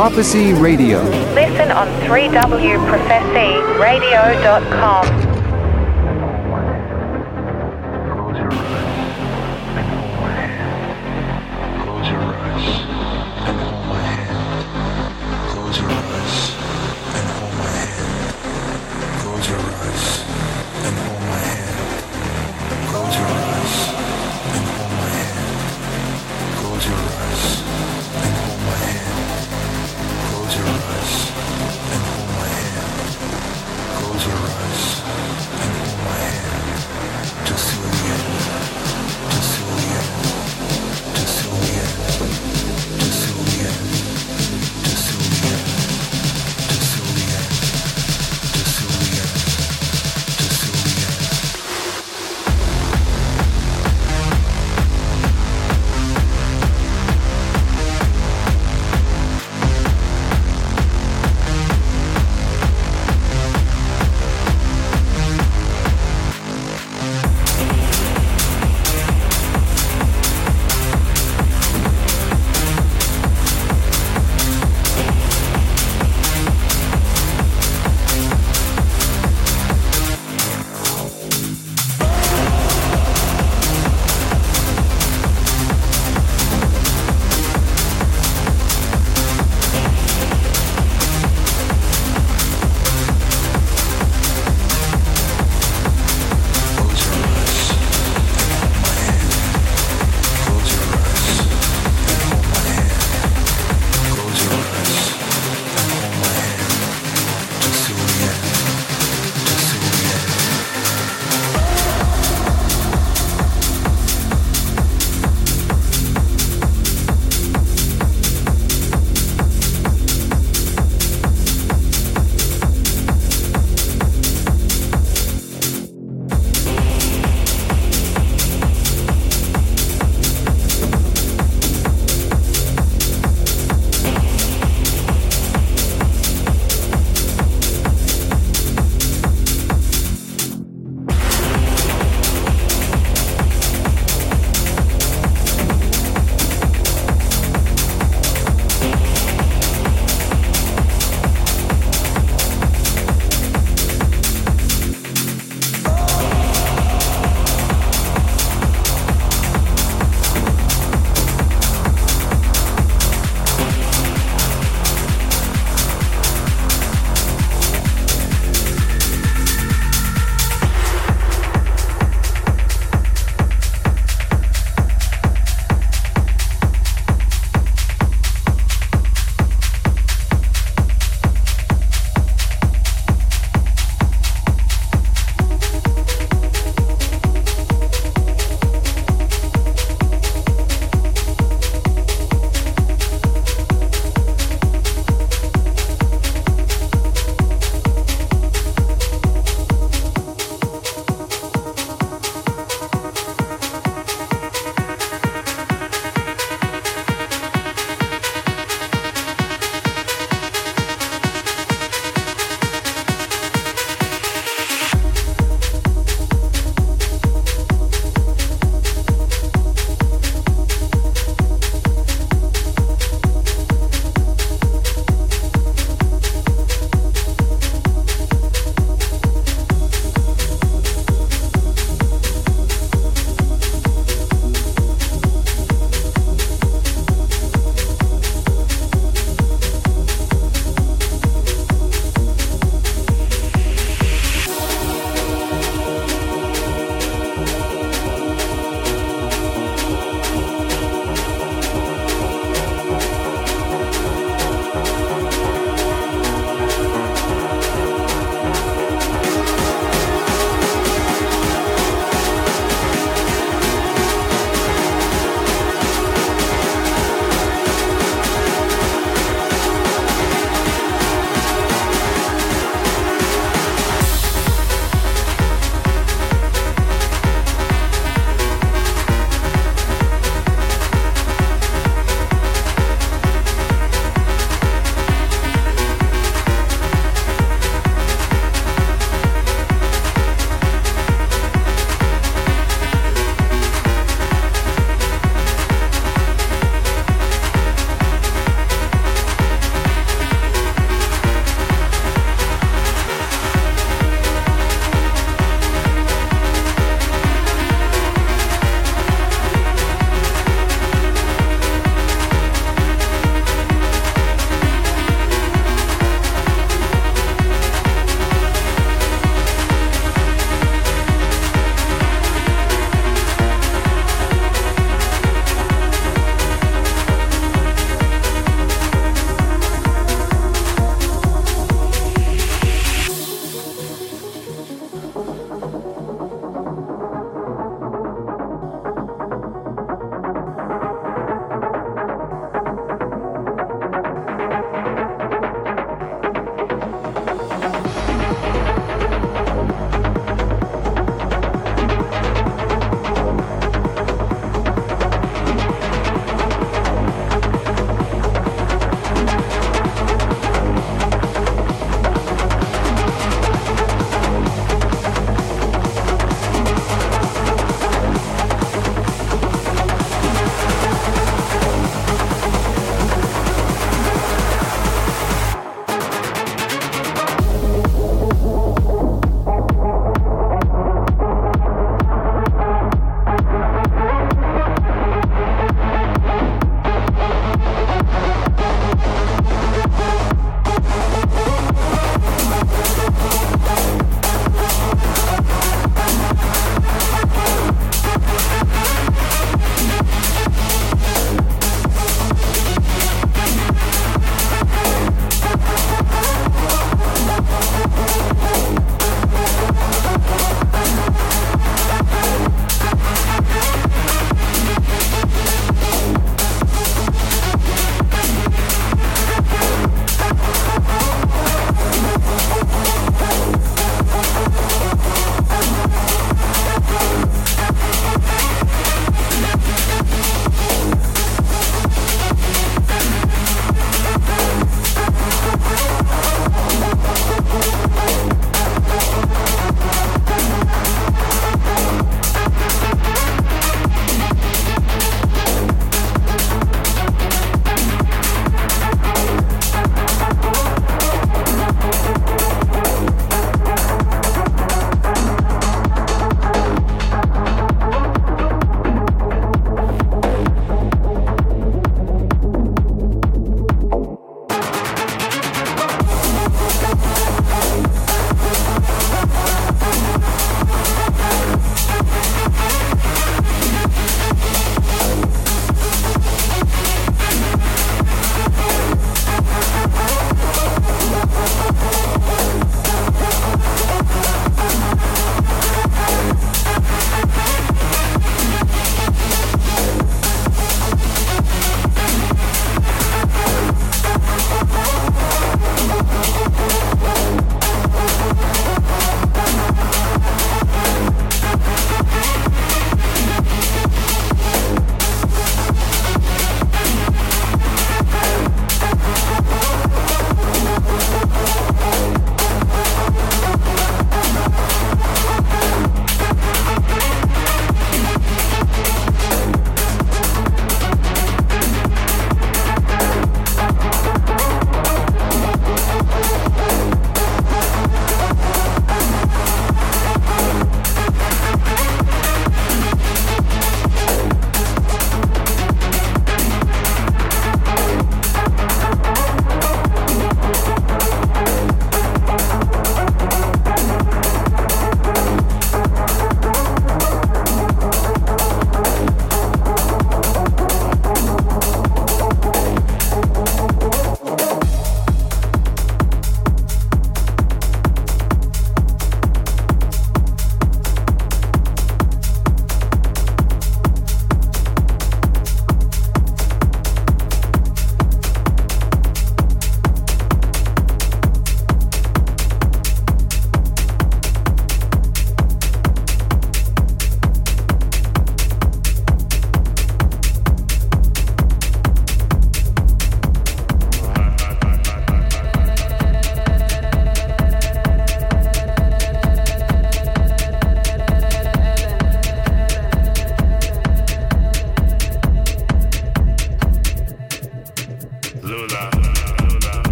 Prophecy Radio. Listen on 3wprophecyradio.com.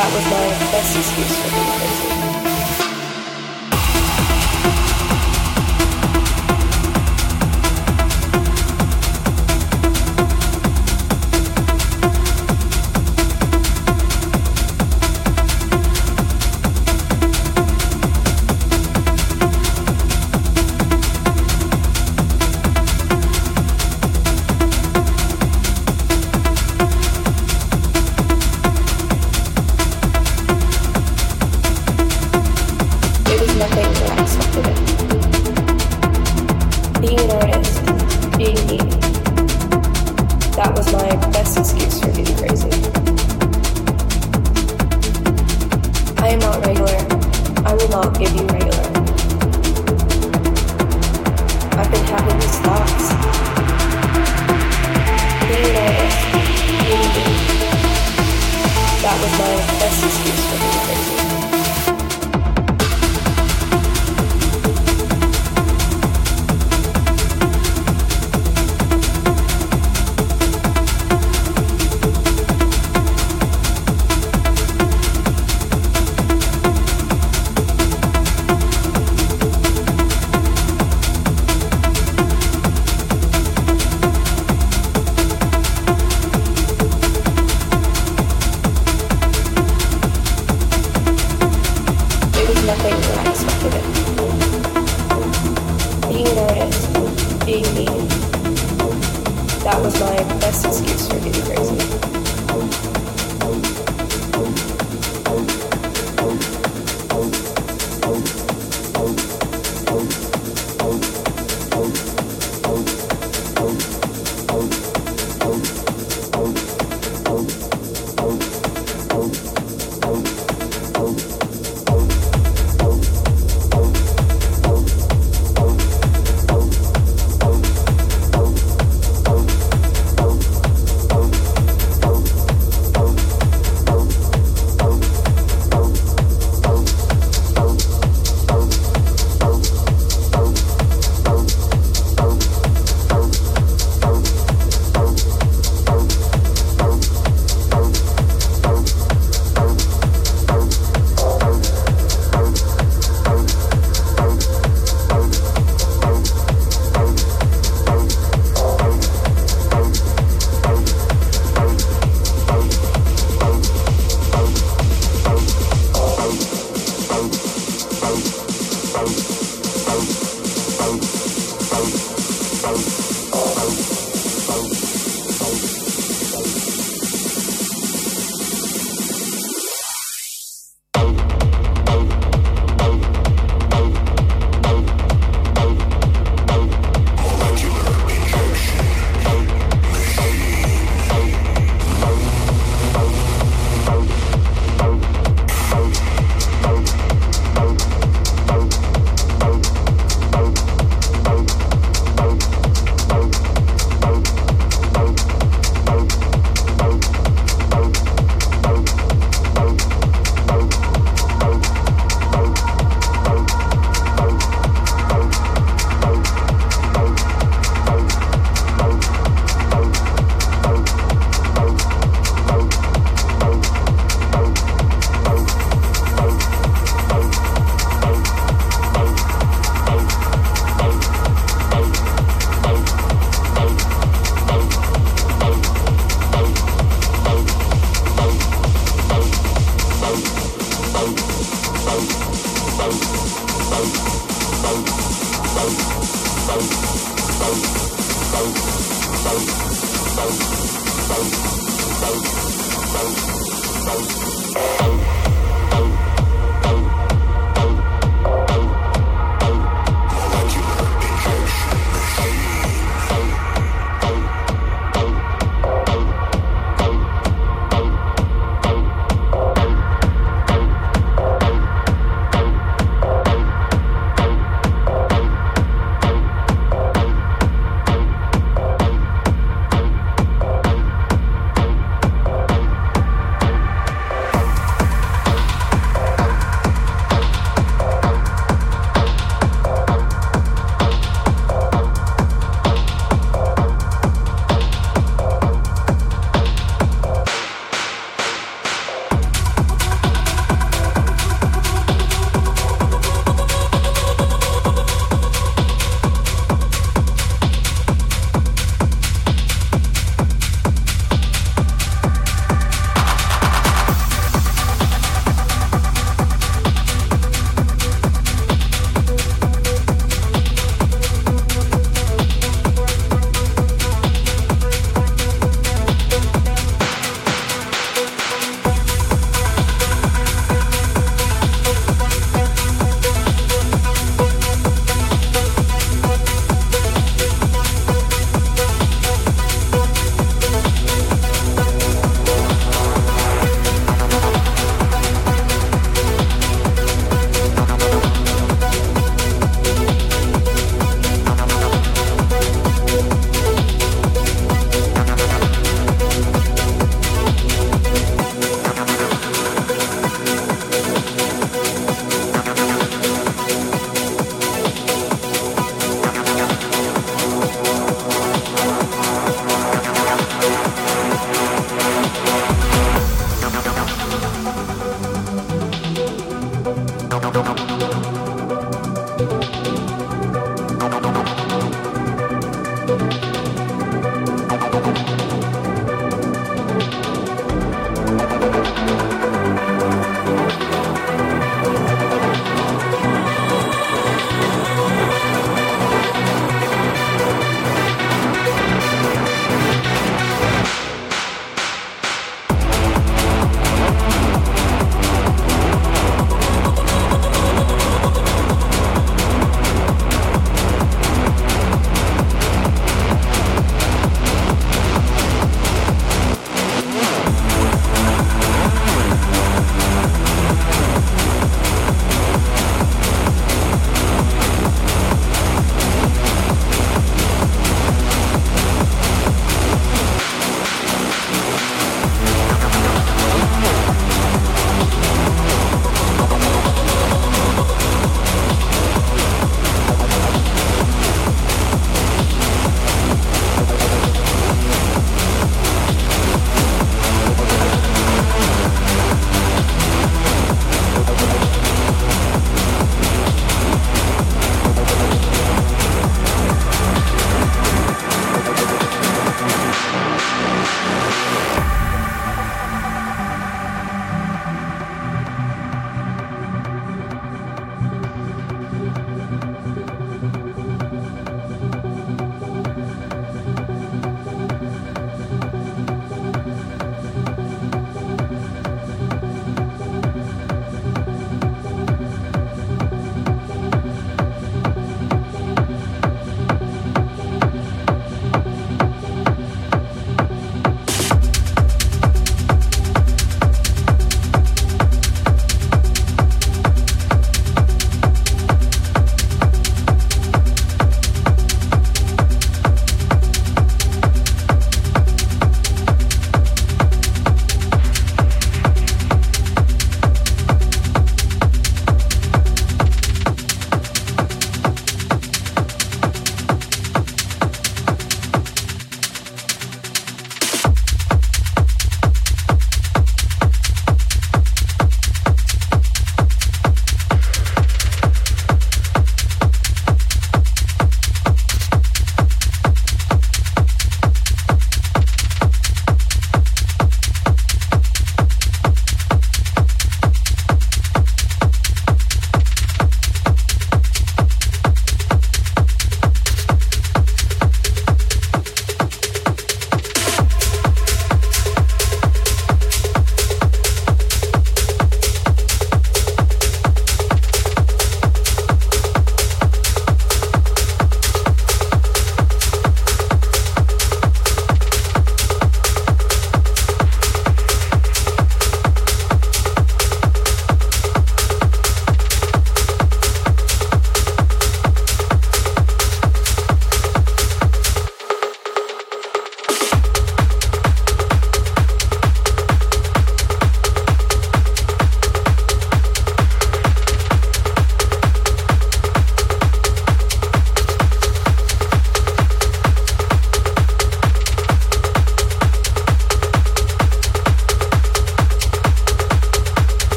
that was my best excuse for being crazy.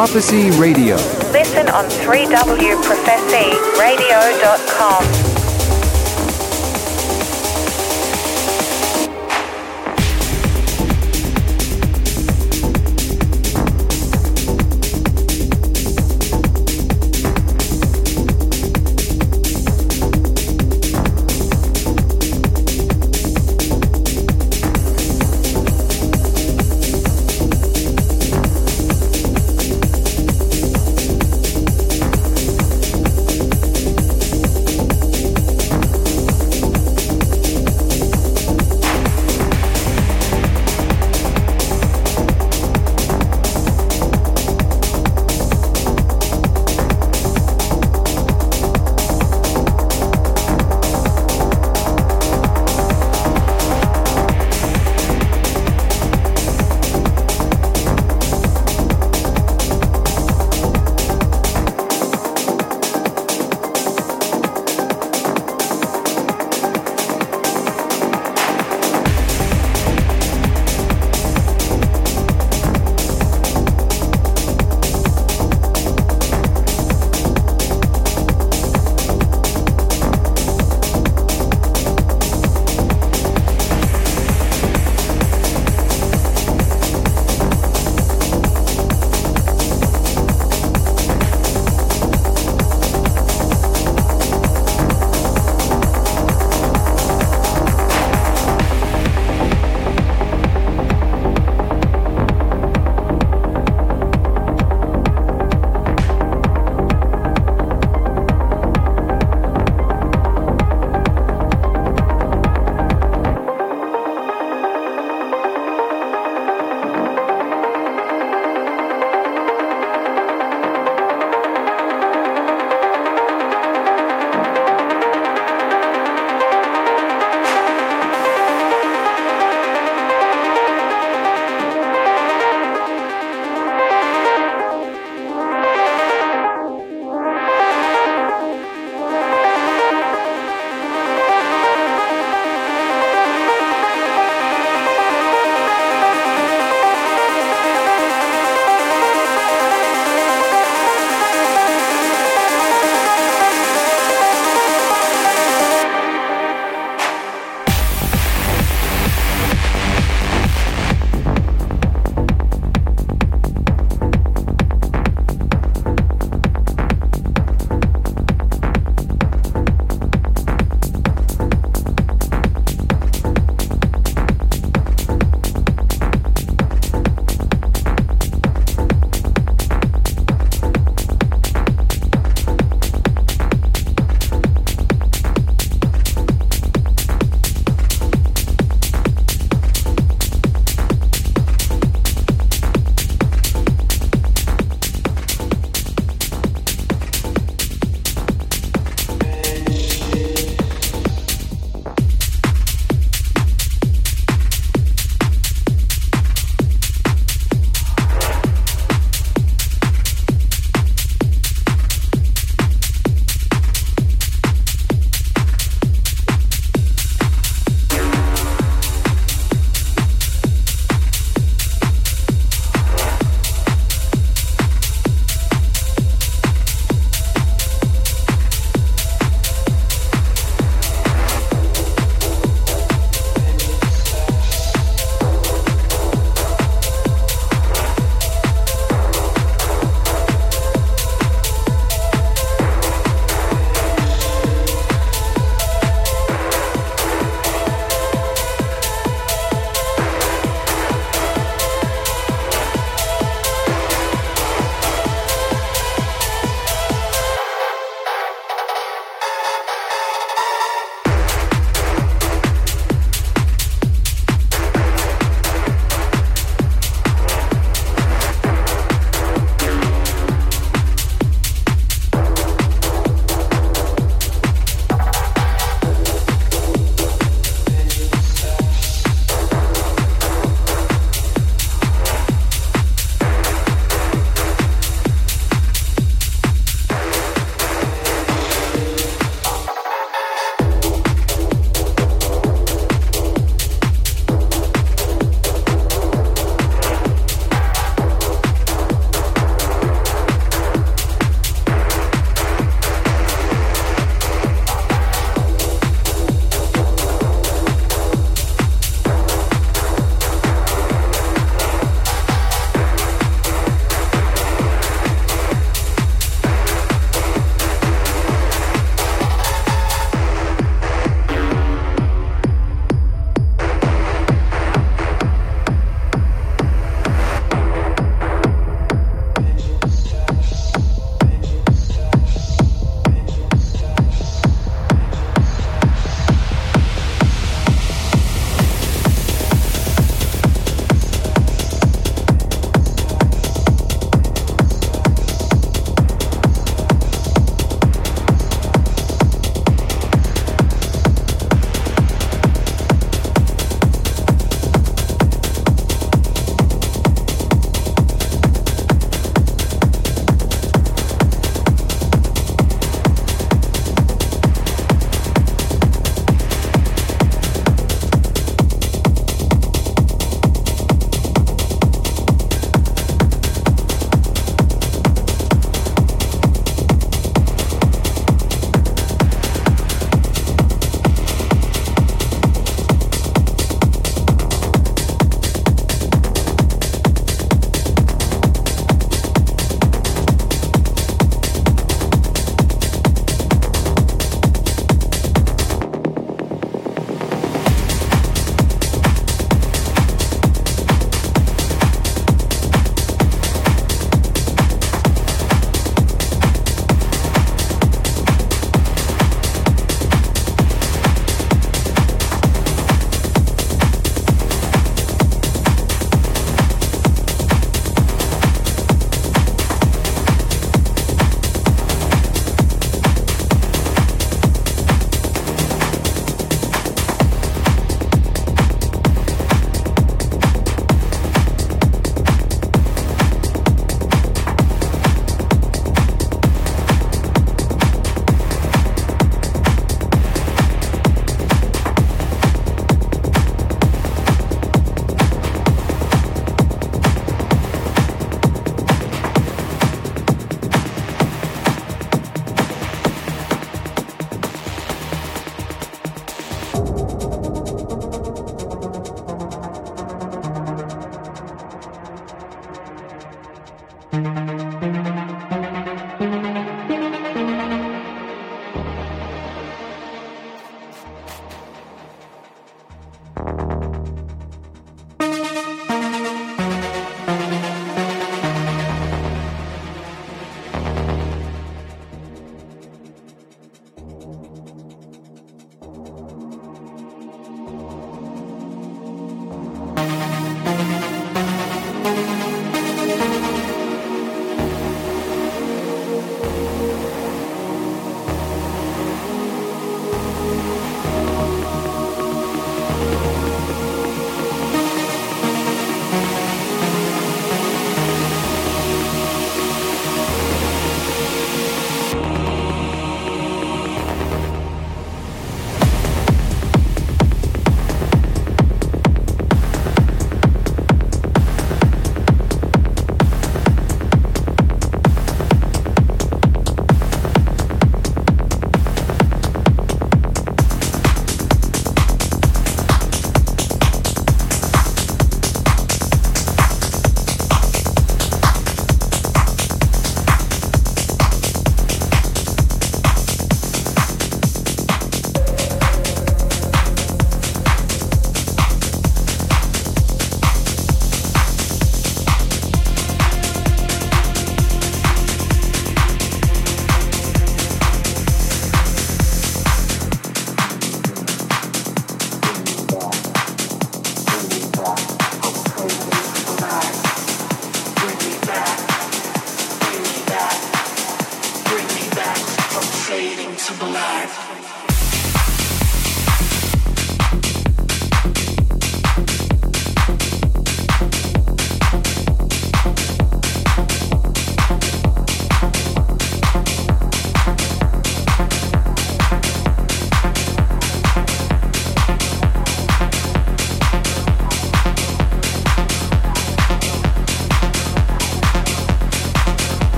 Prophecy Radio. Listen on 3wprophecyradio.com.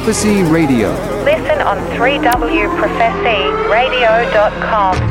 Prophecy Radio. Listen on 3wprophecyradio.com.